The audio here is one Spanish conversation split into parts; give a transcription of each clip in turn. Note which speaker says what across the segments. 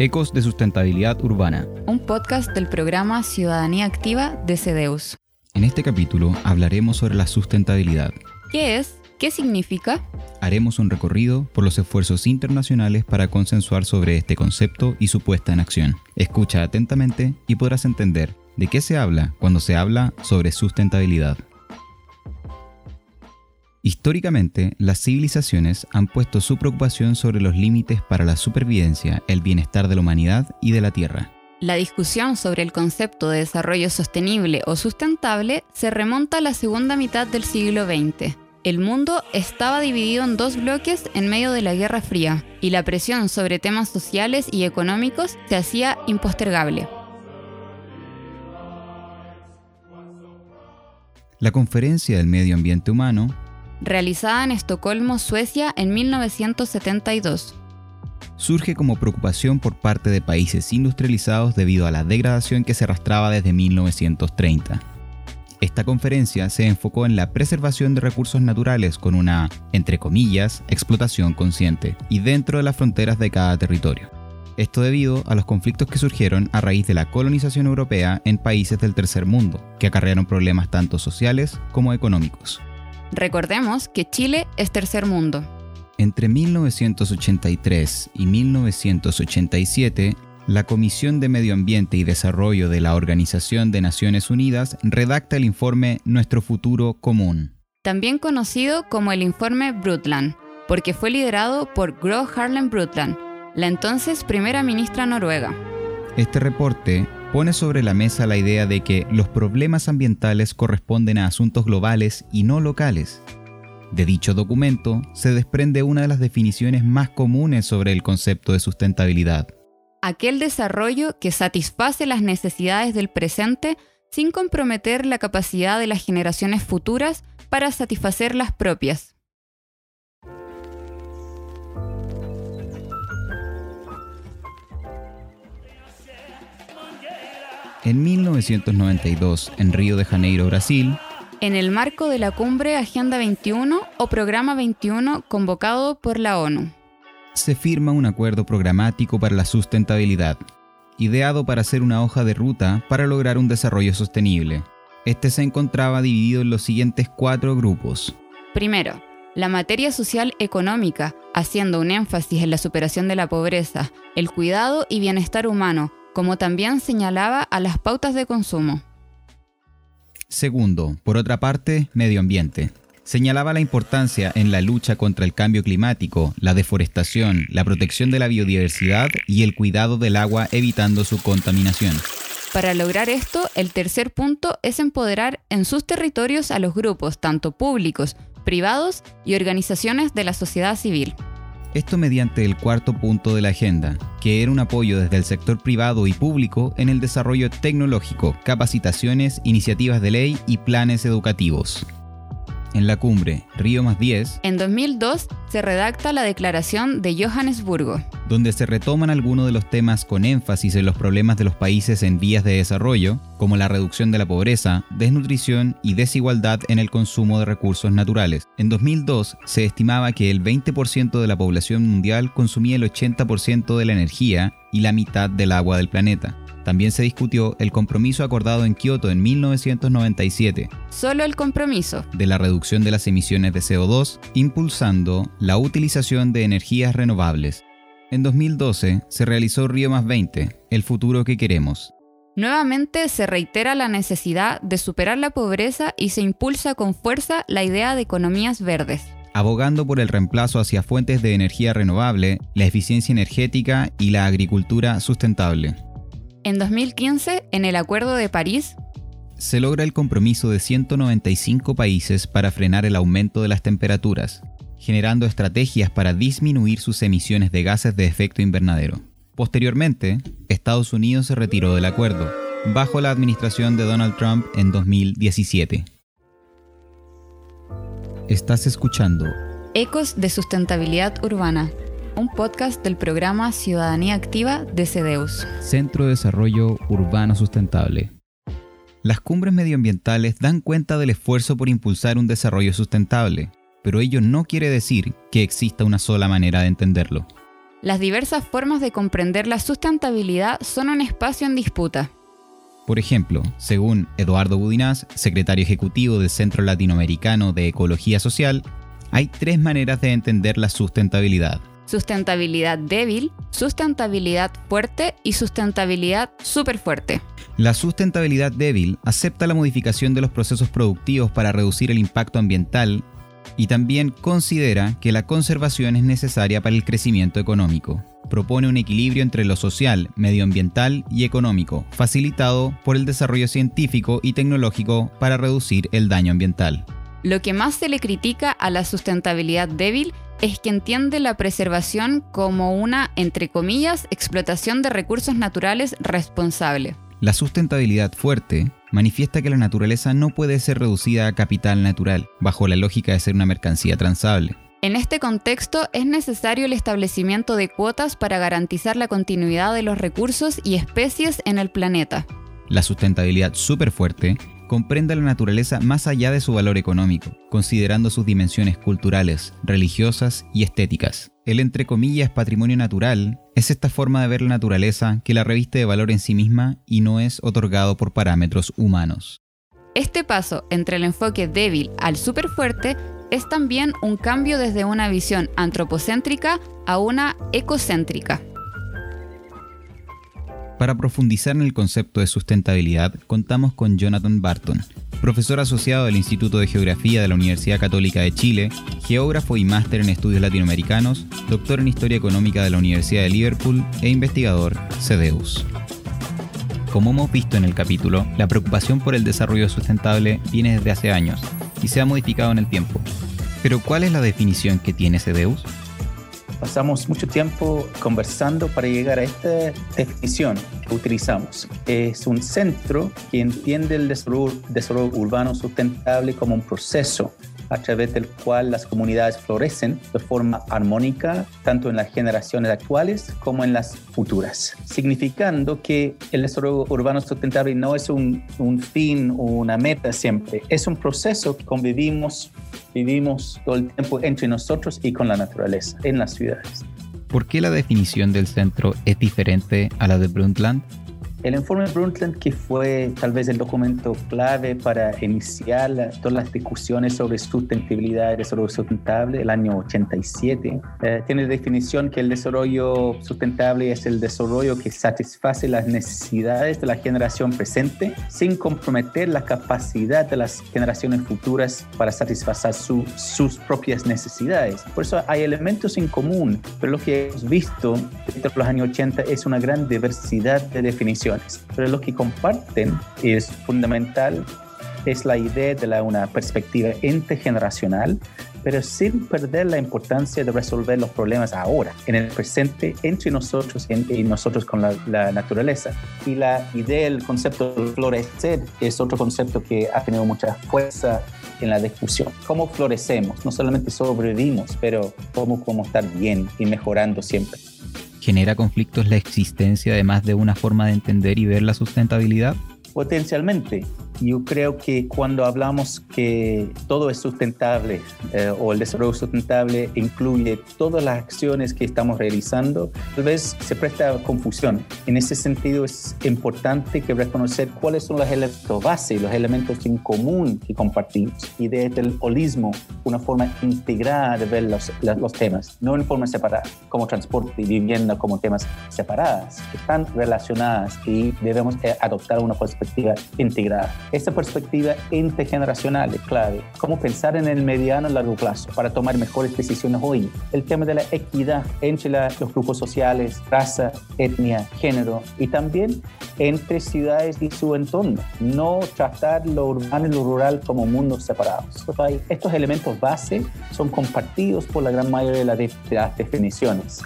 Speaker 1: Ecos de Sustentabilidad Urbana.
Speaker 2: Un podcast del programa Ciudadanía Activa de CEDEUS.
Speaker 1: En este capítulo hablaremos sobre la sustentabilidad.
Speaker 2: ¿Qué es? ¿Qué significa?
Speaker 1: Haremos un recorrido por los esfuerzos internacionales para consensuar sobre este concepto y su puesta en acción. Escucha atentamente y podrás entender de qué se habla cuando se habla sobre sustentabilidad. Históricamente, las civilizaciones han puesto su preocupación sobre los límites para la supervivencia, el bienestar de la humanidad y de la Tierra.
Speaker 2: La discusión sobre el concepto de desarrollo sostenible o sustentable se remonta a la segunda mitad del siglo XX. El mundo estaba dividido en dos bloques en medio de la Guerra Fría, y la presión sobre temas sociales y económicos se hacía impostergable.
Speaker 1: La Conferencia del Medio Ambiente Humano
Speaker 2: realizada en Estocolmo, Suecia, en 1972.
Speaker 1: Surge como preocupación por parte de países industrializados debido a la degradación que se arrastraba desde 1930. Esta conferencia se enfocó en la preservación de recursos naturales con una, entre comillas, explotación consciente y dentro de las fronteras de cada territorio. Esto debido a los conflictos que surgieron a raíz de la colonización europea en países del tercer mundo, que acarrearon problemas tanto sociales como económicos.
Speaker 2: Recordemos que Chile es tercer mundo.
Speaker 1: Entre 1983 y 1987, la Comisión de Medio Ambiente y Desarrollo de la Organización de Naciones Unidas redacta el informe Nuestro Futuro Común.
Speaker 2: También conocido como el informe Brundtland, porque fue liderado por Gro Harlem Brundtland, la entonces primera ministra noruega.
Speaker 1: Este reporte pone sobre la mesa la idea de que los problemas ambientales corresponden a asuntos globales y no locales. De dicho documento se desprende una de las definiciones más comunes sobre el concepto de sustentabilidad.
Speaker 2: Aquel desarrollo que satisface las necesidades del presente sin comprometer la capacidad de las generaciones futuras para satisfacer las propias.
Speaker 1: En 1992, en Río de Janeiro, Brasil,
Speaker 2: en el marco de la cumbre Agenda 21 o Programa 21 convocado por la ONU.
Speaker 1: Se firma un acuerdo programático para la sustentabilidad, ideado para ser una hoja de ruta para lograr un desarrollo sostenible. Este se encontraba dividido en los siguientes cuatro grupos.
Speaker 2: Primero, la materia social económica, haciendo un énfasis en la superación de la pobreza, el cuidado y bienestar humano, como también señalaba a las pautas de consumo.
Speaker 1: Segundo, por otra parte, medio ambiente. Señalaba la importancia en la lucha contra el cambio climático, la deforestación, la protección de la biodiversidad y el cuidado del agua evitando su contaminación.
Speaker 2: Para lograr esto, el tercer punto es empoderar en sus territorios a los grupos, tanto públicos, privados y organizaciones de la sociedad civil.
Speaker 1: Esto mediante el cuarto punto de la agenda, que era un apoyo desde el sector privado y público en el desarrollo tecnológico, capacitaciones, iniciativas de ley y planes educativos. En la cumbre Río más 10,
Speaker 2: en 2002 se redacta la Declaración de Johannesburgo,
Speaker 1: donde se retoman algunos de los temas con énfasis en los problemas de los países en vías de desarrollo, como la reducción de la pobreza, desnutrición y desigualdad en el consumo de recursos naturales. En 2002 se estimaba que el 20% de la población mundial consumía el 80% de la energía y la mitad del agua del planeta. También se discutió el compromiso acordado en Kioto en 1997.
Speaker 2: Solo el compromiso.
Speaker 1: De la reducción de las emisiones de CO2, impulsando la utilización de energías renovables. En 2012 se realizó Río más 20, el futuro que queremos.
Speaker 2: Nuevamente se reitera la necesidad de superar la pobreza y se impulsa con fuerza la idea de economías verdes
Speaker 1: abogando por el reemplazo hacia fuentes de energía renovable, la eficiencia energética y la agricultura sustentable.
Speaker 2: En 2015, en el Acuerdo de París,
Speaker 1: se logra el compromiso de 195 países para frenar el aumento de las temperaturas, generando estrategias para disminuir sus emisiones de gases de efecto invernadero. Posteriormente, Estados Unidos se retiró del acuerdo, bajo la administración de Donald Trump en 2017. Estás escuchando
Speaker 2: Ecos de Sustentabilidad Urbana un podcast del programa Ciudadanía Activa de CEDEUS.
Speaker 1: Centro de Desarrollo Urbano Sustentable. Las cumbres medioambientales dan cuenta del esfuerzo por impulsar un desarrollo sustentable, pero ello no quiere decir que exista una sola manera de entenderlo.
Speaker 2: las diversas formas de comprender la sustentabilidad son un espacio en disputa.
Speaker 1: Por ejemplo, según Eduardo Budinás, secretario ejecutivo del Centro Latinoamericano de Ecología Social, hay tres maneras de entender la sustentabilidad.
Speaker 2: Sustentabilidad débil, sustentabilidad fuerte y sustentabilidad fuerte.
Speaker 1: La sustentabilidad débil acepta la modificación de los procesos productivos para reducir el impacto ambiental y también considera que la conservación es necesaria para el crecimiento económico. Propone un equilibrio entre lo social, medioambiental y económico, facilitado por el desarrollo científico y tecnológico para reducir el daño ambiental.
Speaker 2: Lo que más se le critica a la sustentabilidad débil es que entiende la preservación como una, entre comillas, explotación de recursos naturales responsable.
Speaker 1: La sustentabilidad fuerte manifiesta que la naturaleza no puede ser reducida a capital natural, bajo la lógica de ser una mercancía transable.
Speaker 2: En este contexto es necesario el establecimiento de cuotas para garantizar la continuidad de los recursos y especies en el planeta.
Speaker 1: La sustentabilidad superfuerte comprende la naturaleza más allá de su valor económico, considerando sus dimensiones culturales, religiosas y estéticas. El entre comillas patrimonio natural es esta forma de ver la naturaleza que la reviste de valor en sí misma y no es otorgado por parámetros humanos.
Speaker 2: Este paso entre el enfoque débil al superfuerte es también un cambio desde una visión antropocéntrica a una ecocéntrica.
Speaker 1: Para profundizar en el concepto de sustentabilidad, contamos con Jonathan Barton, profesor asociado del Instituto de Geografía de la Universidad Católica de Chile, geógrafo y máster en estudios latinoamericanos, doctor en Historia Económica de la Universidad de Liverpool e investigador CEDEUS. Como hemos visto en el capítulo, la preocupación por el desarrollo sustentable viene desde hace años y se ha modificado en el tiempo. Pero ¿cuál es la definición que tiene CEDEUS?
Speaker 3: Pasamos mucho tiempo conversando para llegar a esta definición que utilizamos. Es un centro que entiende el desarrollo, urbano sustentable como un proceso a través del cual las comunidades florecen de forma armónica, tanto en las generaciones actuales como en las futuras, significando que el desarrollo urbano sustentable no es un, fin o una meta siempre, es un proceso que convivimos, vivimos todo el tiempo entre nosotros y con la naturaleza en las ciudades.
Speaker 1: ¿Por qué la definición del centro es diferente a la de Brundtland?
Speaker 3: El informe Brundtland, que fue tal vez el documento clave para iniciar todas las discusiones sobre sustentabilidad y desarrollo sustentable, el año 87, eh, tiene la definición que el desarrollo sustentable es el desarrollo que satisface las necesidades de la generación presente sin comprometer la capacidad de las generaciones futuras para satisfacer sus propias necesidades. Por eso hay elementos en común, pero lo que hemos visto desde los años 80 es una gran diversidad de definiciones pero lo que comparten es fundamental, es la idea de la, una perspectiva intergeneracional, pero sin perder la importancia de resolver los problemas ahora, en el presente, entre nosotros y nosotros con la, la, naturaleza. Y la idea, el concepto de florecer es otro concepto que ha tenido mucha fuerza en la discusión. ¿Cómo florecemos? No solamente sobrevivimos, pero cómo, cómo estar bien y mejorando siempre
Speaker 1: genera conflictos la existencia de más de una forma de entender y ver la sustentabilidad?
Speaker 3: Potencialmente. Yo creo que cuando hablamos que todo es sustentable eh, o el desarrollo sustentable incluye todas las acciones que estamos realizando, tal vez se presta confusión. En ese sentido es importante que reconocer cuáles son los elementos base, los elementos en común que compartimos y desde el holismo, una forma integrada de ver los, los temas, no en forma separada, como transporte y vivienda como temas separadas, que están relacionadas y debemos eh, adoptar una perspectiva integrada. Esta perspectiva intergeneracional es clave. Cómo pensar en el mediano y largo plazo para tomar mejores decisiones hoy. El tema de la equidad entre los grupos sociales, raza, etnia, género y también entre ciudades y su entorno. No tratar lo urbano y lo rural como mundos separados. Estos elementos base son compartidos por la gran mayoría de las definiciones.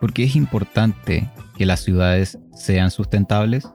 Speaker 1: ¿Por qué es importante que las ciudades sean sustentables?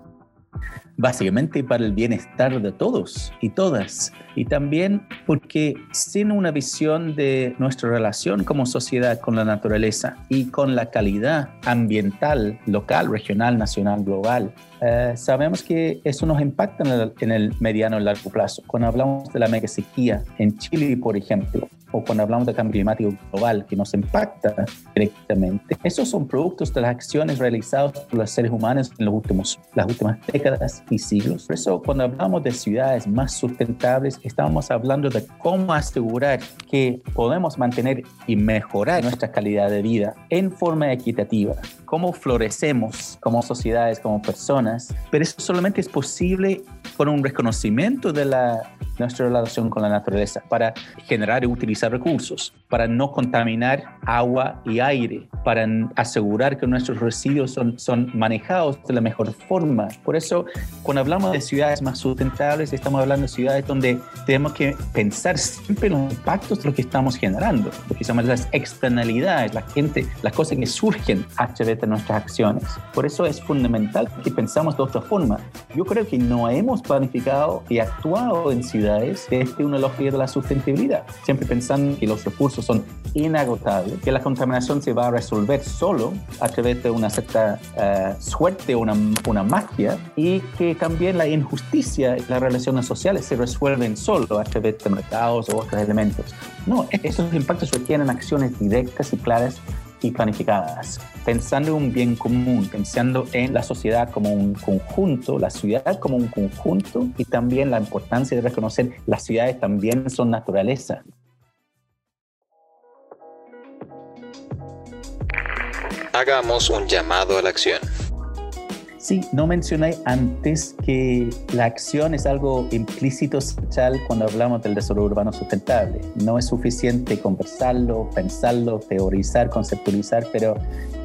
Speaker 3: Básicamente para el bienestar de todos y todas. Y también porque sin una visión de nuestra relación como sociedad con la naturaleza y con la calidad ambiental local, regional, nacional, global, eh, sabemos que eso nos impacta en el, en el mediano y largo plazo. Cuando hablamos de la mega sequía en Chile, por ejemplo, o cuando hablamos de cambio climático global que nos impacta directamente, esos son productos de las acciones realizadas por los seres humanos en los últimos, las últimas décadas y siglos. Por eso, cuando hablamos de ciudades más sustentables, estamos hablando de cómo asegurar que podemos mantener y mejorar nuestra calidad de vida en forma equitativa, cómo florecemos como sociedades, como personas, pero eso solamente es posible con un reconocimiento de la, nuestra relación con la naturaleza para generar y utilizar recursos, para no contaminar agua y aire, para asegurar que nuestros residuos son, son manejados de la mejor forma. Por eso, cuando hablamos de ciudades más sustentables, estamos hablando de ciudades donde tenemos que pensar siempre en los impactos de lo que estamos generando, lo que llamamos las externalidades, la gente, las cosas que surgen a través nuestras acciones. Por eso es fundamental que pensamos de otra forma. Yo creo que no hemos planificado y actuado en ciudades desde una lógica de la sustentabilidad, siempre pensando que los recursos son inagotables, que la contaminación se va a resolver solo a través de una cierta uh, suerte, una, una magia, y que también la injusticia y las relaciones sociales se resuelven solo a través de mercados o otros elementos. No, esos impactos requieren acciones directas y claras y planificadas, pensando en un bien común, pensando en la sociedad como un conjunto, la ciudad como un conjunto y también la importancia de reconocer las ciudades también son naturaleza.
Speaker 1: Hagamos un llamado a la acción.
Speaker 3: Sí, no mencioné antes que la acción es algo implícito social cuando hablamos del desarrollo urbano sustentable. No es suficiente conversarlo, pensarlo, teorizar, conceptualizar, pero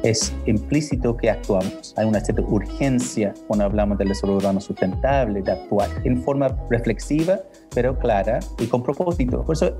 Speaker 3: es implícito que actuamos. Hay una cierta urgencia cuando hablamos del desarrollo urbano sustentable de actuar en forma reflexiva, pero clara y con propósito. Por eso,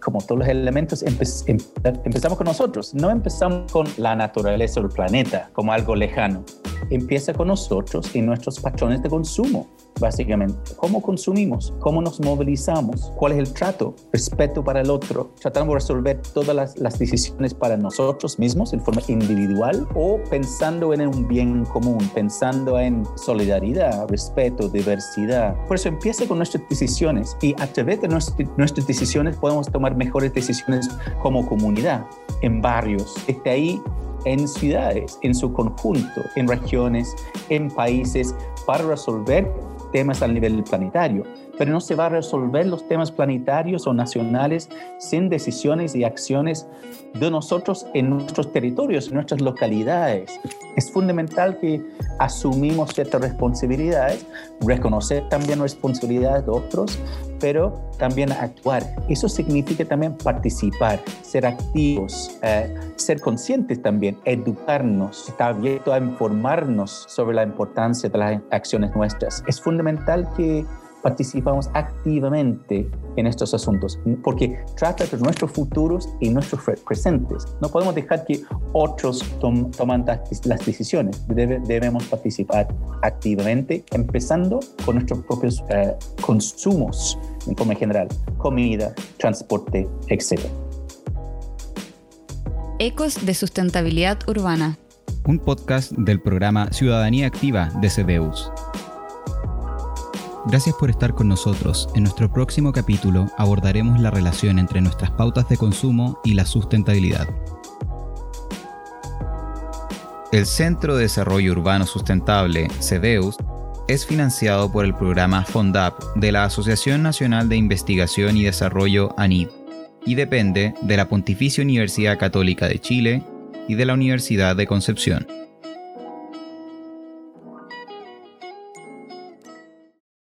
Speaker 3: como todos los elementos, empezamos con nosotros. No empezamos con la naturaleza del planeta como algo lejano empieza con nosotros y nuestros patrones de consumo, básicamente. ¿Cómo consumimos? ¿Cómo nos movilizamos? ¿Cuál es el trato? Respeto para el otro. Tratamos de resolver todas las, las decisiones para nosotros mismos en forma individual o pensando en un bien común, pensando en solidaridad, respeto, diversidad. Por eso empieza con nuestras decisiones y a través de nuestras decisiones podemos tomar mejores decisiones como comunidad, en barrios. Desde ahí en ciudades, en su conjunto, en regiones, en países, para resolver temas a nivel planetario. Pero no se va a resolver los temas planetarios o nacionales sin decisiones y acciones de nosotros en nuestros territorios, en nuestras localidades. Es fundamental que asumimos ciertas responsabilidades, reconocer también responsabilidades de otros, pero también actuar. Eso significa también participar, ser activos, eh, ser conscientes también, educarnos, estar abierto a informarnos sobre la importancia de las acciones nuestras. Es fundamental que participamos activamente en estos asuntos, porque trata de nuestros futuros y nuestros presentes. No podemos dejar que otros tomen las decisiones. debemos participar activamente, empezando con nuestros propios eh, consumos en forma general, comida, transporte, etc.
Speaker 2: Ecos de Sustentabilidad Urbana.
Speaker 1: Un podcast del programa Ciudadanía Activa de CEDEUS. Gracias por estar con nosotros. En nuestro próximo capítulo abordaremos la relación entre nuestras pautas de consumo y la sustentabilidad. El Centro de Desarrollo Urbano Sustentable, CEDEUS, es financiado por el programa FONDAP de la Asociación Nacional de Investigación y Desarrollo ANID y depende de la Pontificia Universidad Católica de Chile y de la Universidad de Concepción.